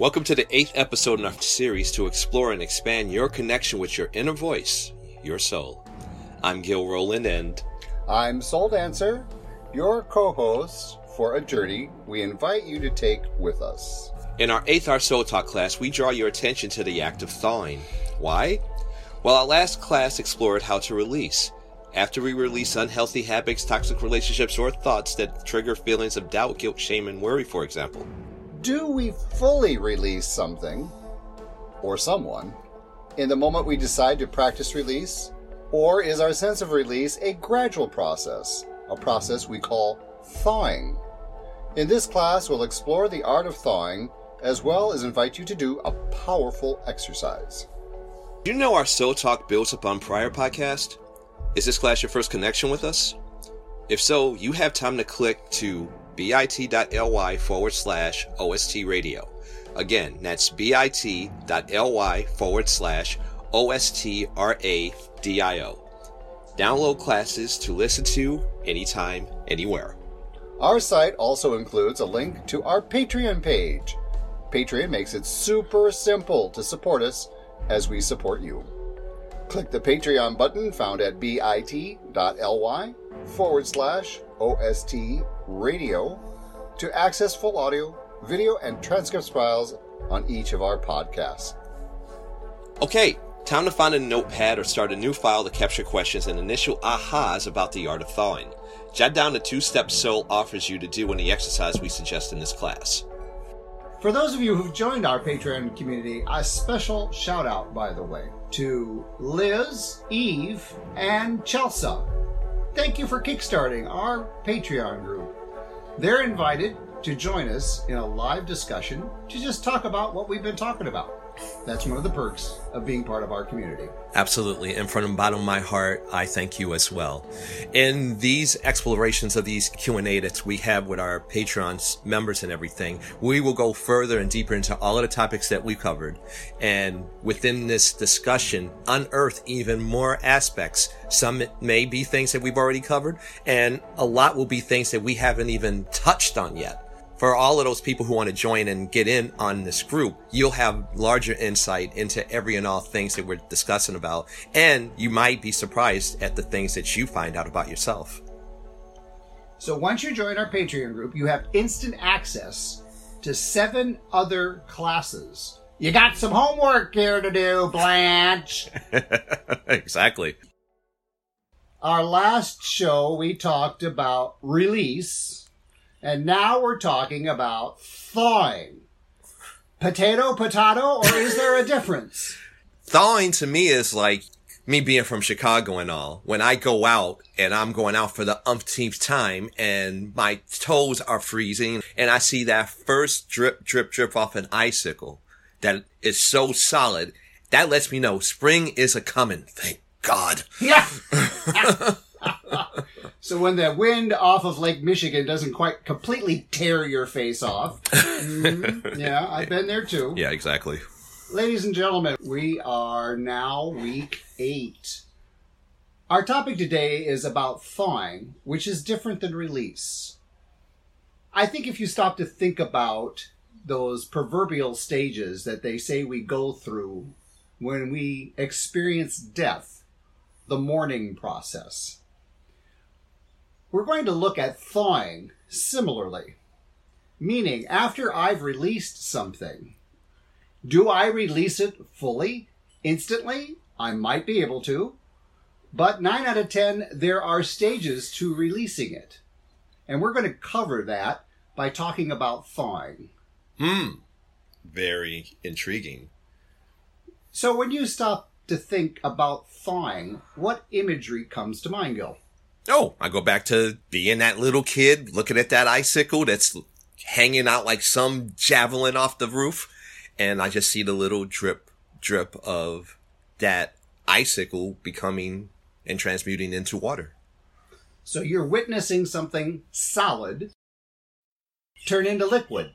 Welcome to the eighth episode in our series to explore and expand your connection with your inner voice, your soul. I'm Gil Roland and I'm Soul Dancer, your co host for a journey we invite you to take with us. In our eighth Our Soul Talk class, we draw your attention to the act of thawing. Why? Well, our last class explored how to release. After we release unhealthy habits, toxic relationships, or thoughts that trigger feelings of doubt, guilt, shame, and worry, for example. Do we fully release something or someone in the moment we decide to practice release? Or is our sense of release a gradual process, a process we call thawing? In this class, we'll explore the art of thawing as well as invite you to do a powerful exercise. Do you know our Soul Talk builds upon prior podcast? Is this class your first connection with us? If so, you have time to click to bit.ly forward slash OST radio. Again, that's bit.ly forward slash OST RADIO. Download classes to listen to anytime, anywhere. Our site also includes a link to our Patreon page. Patreon makes it super simple to support us as we support you. Click the Patreon button found at bit.ly forward slash OST radio to access full audio, video, and transcripts files on each of our podcasts. Okay, time to find a notepad or start a new file to capture questions and initial ahas about the art of thawing. Jot down the two steps Soul offers you to do in the exercise we suggest in this class. For those of you who've joined our Patreon community, a special shout out, by the way, to Liz, Eve, and Chelsea. Thank you for kickstarting our Patreon group. They're invited to join us in a live discussion to just talk about what we've been talking about. That's one of the perks of being part of our community. Absolutely. And from the bottom of my heart, I thank you as well. In these explorations of these Q&A that we have with our Patreon members and everything, we will go further and deeper into all of the topics that we covered. And within this discussion, unearth even more aspects. Some may be things that we've already covered, and a lot will be things that we haven't even touched on yet for all of those people who want to join and get in on this group, you'll have larger insight into every and all things that we're discussing about. And you might be surprised at the things that you find out about yourself. So once you join our Patreon group, you have instant access to seven other classes. You got some homework here to do, Blanche. exactly. Our last show, we talked about release and now we're talking about thawing. Potato, potato, or is there a difference? thawing to me is like me being from Chicago and all. When I go out and I'm going out for the umpteenth time and my toes are freezing and I see that first drip, drip, drip off an icicle that is so solid, that lets me know spring is a coming. Thank God. Yeah. so when the wind off of Lake Michigan doesn't quite completely tear your face off. Mm, yeah, I've been there too. Yeah, exactly. Ladies and gentlemen, we are now week eight. Our topic today is about thawing, which is different than release. I think if you stop to think about those proverbial stages that they say we go through when we experience death, the mourning process, we're going to look at thawing similarly. Meaning, after I've released something, do I release it fully, instantly? I might be able to. But 9 out of 10, there are stages to releasing it. And we're going to cover that by talking about thawing. Hmm. Very intriguing. So when you stop to think about thawing, what imagery comes to mind, Gil? Oh, I go back to being that little kid looking at that icicle that's hanging out like some javelin off the roof. And I just see the little drip, drip of that icicle becoming and transmuting into water. So you're witnessing something solid turn into liquid.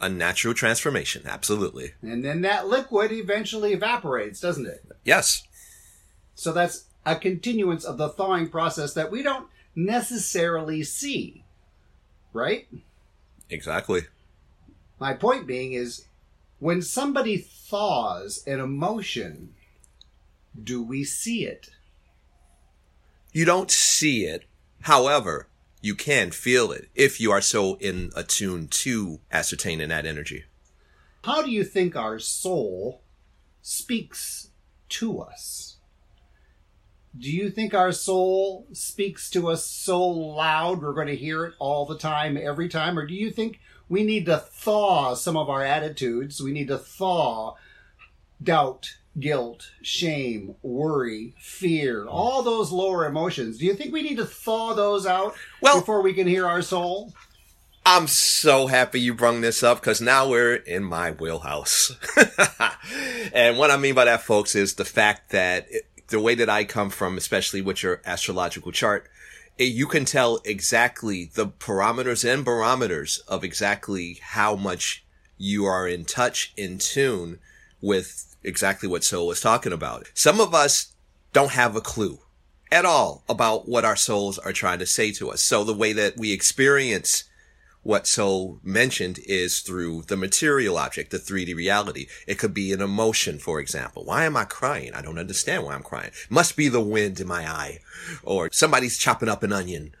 A natural transformation, absolutely. And then that liquid eventually evaporates, doesn't it? Yes. So that's a continuance of the thawing process that we don't necessarily see. Right? Exactly. My point being is when somebody thaws an emotion, do we see it? You don't see it. However, you can feel it if you are so in attune to ascertaining that energy. How do you think our soul speaks to us? Do you think our soul speaks to us so loud we're going to hear it all the time, every time? Or do you think we need to thaw some of our attitudes? We need to thaw doubt, guilt, shame, worry, fear, all those lower emotions. Do you think we need to thaw those out Well- before we can hear our soul? I'm so happy you brung this up because now we're in my wheelhouse. and what I mean by that, folks, is the fact that it, the way that I come from, especially with your astrological chart, it, you can tell exactly the parameters and barometers of exactly how much you are in touch, in tune with exactly what Soul was talking about. Some of us don't have a clue at all about what our souls are trying to say to us. So the way that we experience what Soul mentioned is through the material object, the 3D reality. It could be an emotion, for example. Why am I crying? I don't understand why I'm crying. Must be the wind in my eye. Or somebody's chopping up an onion.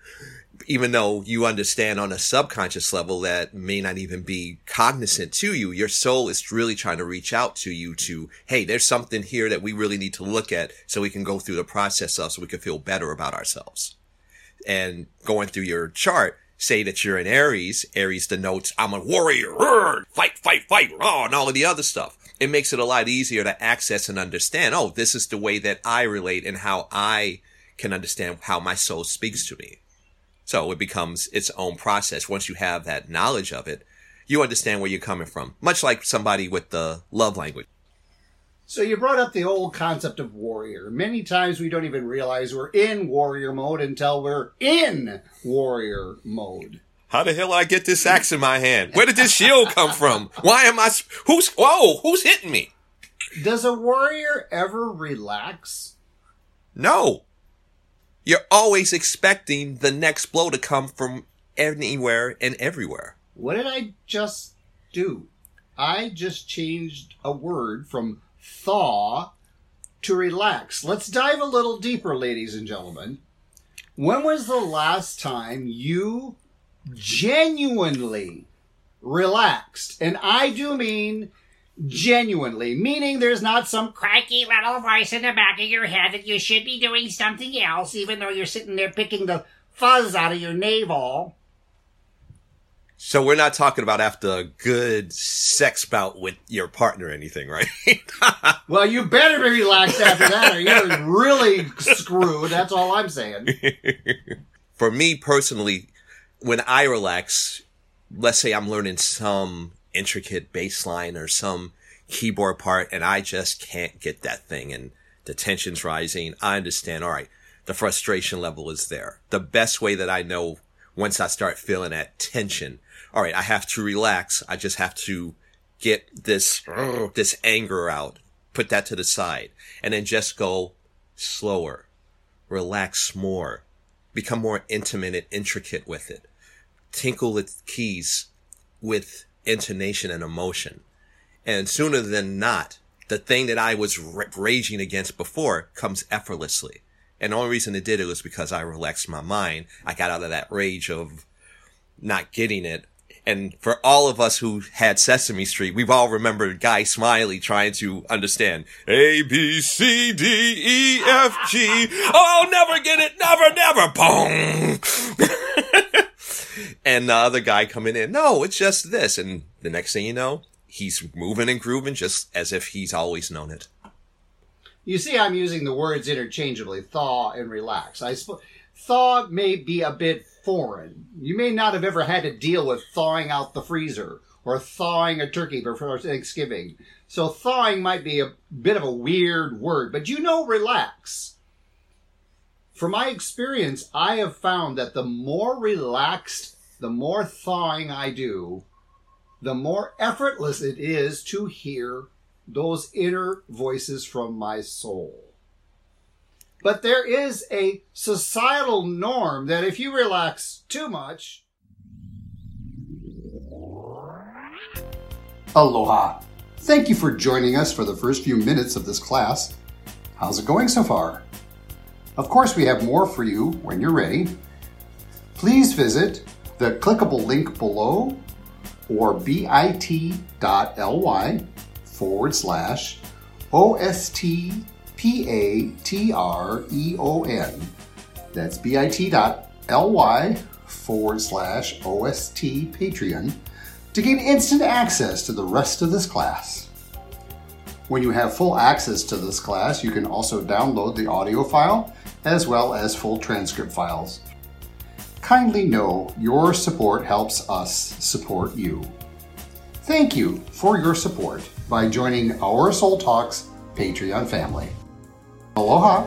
Even though you understand on a subconscious level that may not even be cognizant to you, your soul is really trying to reach out to you to, hey, there's something here that we really need to look at so we can go through the process of so we can feel better about ourselves and going through your chart, say that you're an Aries, Aries denotes I'm a warrior, fight, fight, fight, and all of the other stuff. It makes it a lot easier to access and understand, oh, this is the way that I relate and how I can understand how my soul speaks to me. So it becomes its own process. Once you have that knowledge of it, you understand where you're coming from. Much like somebody with the love language. So you brought up the old concept of warrior. Many times we don't even realize we're in warrior mode until we're in warrior mode. How the hell I get this axe in my hand? Where did this shield come from? Why am I? Who's? Whoa! Who's hitting me? Does a warrior ever relax? No. You're always expecting the next blow to come from anywhere and everywhere. What did I just do? I just changed a word from thaw to relax. Let's dive a little deeper, ladies and gentlemen. When was the last time you genuinely relaxed? And I do mean genuinely, meaning there's not some cranky little voice in the back of your head that you should be doing something else, even though you're sitting there picking the fuzz out of your navel. So we're not talking about after a good sex bout with your partner or anything, right? Well, you better be relaxed after that, or you're really screwed. That's all I'm saying. For me personally, when I relax, let's say I'm learning some intricate bass line or some keyboard part and I just can't get that thing and the tension's rising. I understand. All right. The frustration level is there. The best way that I know once I start feeling that tension, all right, I have to relax. I just have to get this, this anger out, put that to the side and then just go slower, relax more, become more intimate and intricate with it. Tinkle the keys with intonation and emotion. And sooner than not, the thing that I was ra- raging against before comes effortlessly. And the only reason it did it was because I relaxed my mind. I got out of that rage of not getting it. And for all of us who had Sesame Street, we've all remembered Guy Smiley trying to understand A, B, C, D, E, F, G. Oh, I'll never get it. Never, never. Boom. and the other guy coming in. No, it's just this. And the next thing you know, he's moving and grooving just as if he's always known it. You see, I'm using the words interchangeably, thaw and relax. I sp- thaw may be a bit foreign. You may not have ever had to deal with thawing out the freezer or thawing a turkey before Thanksgiving. So thawing might be a bit of a weird word, but you know relax. From my experience, I have found that the more relaxed, the more thawing I do, the more effortless it is to hear those inner voices from my soul. But there is a societal norm that if you relax too much, Aloha. Thank you for joining us for the first few minutes of this class. How's it going so far? Of course, we have more for you when you're ready. Please visit the clickable link below or bit.ly forward slash O-S-T-P-A-T-R-E-O-N. That's bit.ly forward slash OST Patreon to gain instant access to the rest of this class. When you have full access to this class, you can also download the audio file as well as full transcript files. Kindly know your support helps us support you. Thank you for your support by joining our Soul Talks Patreon family. Aloha!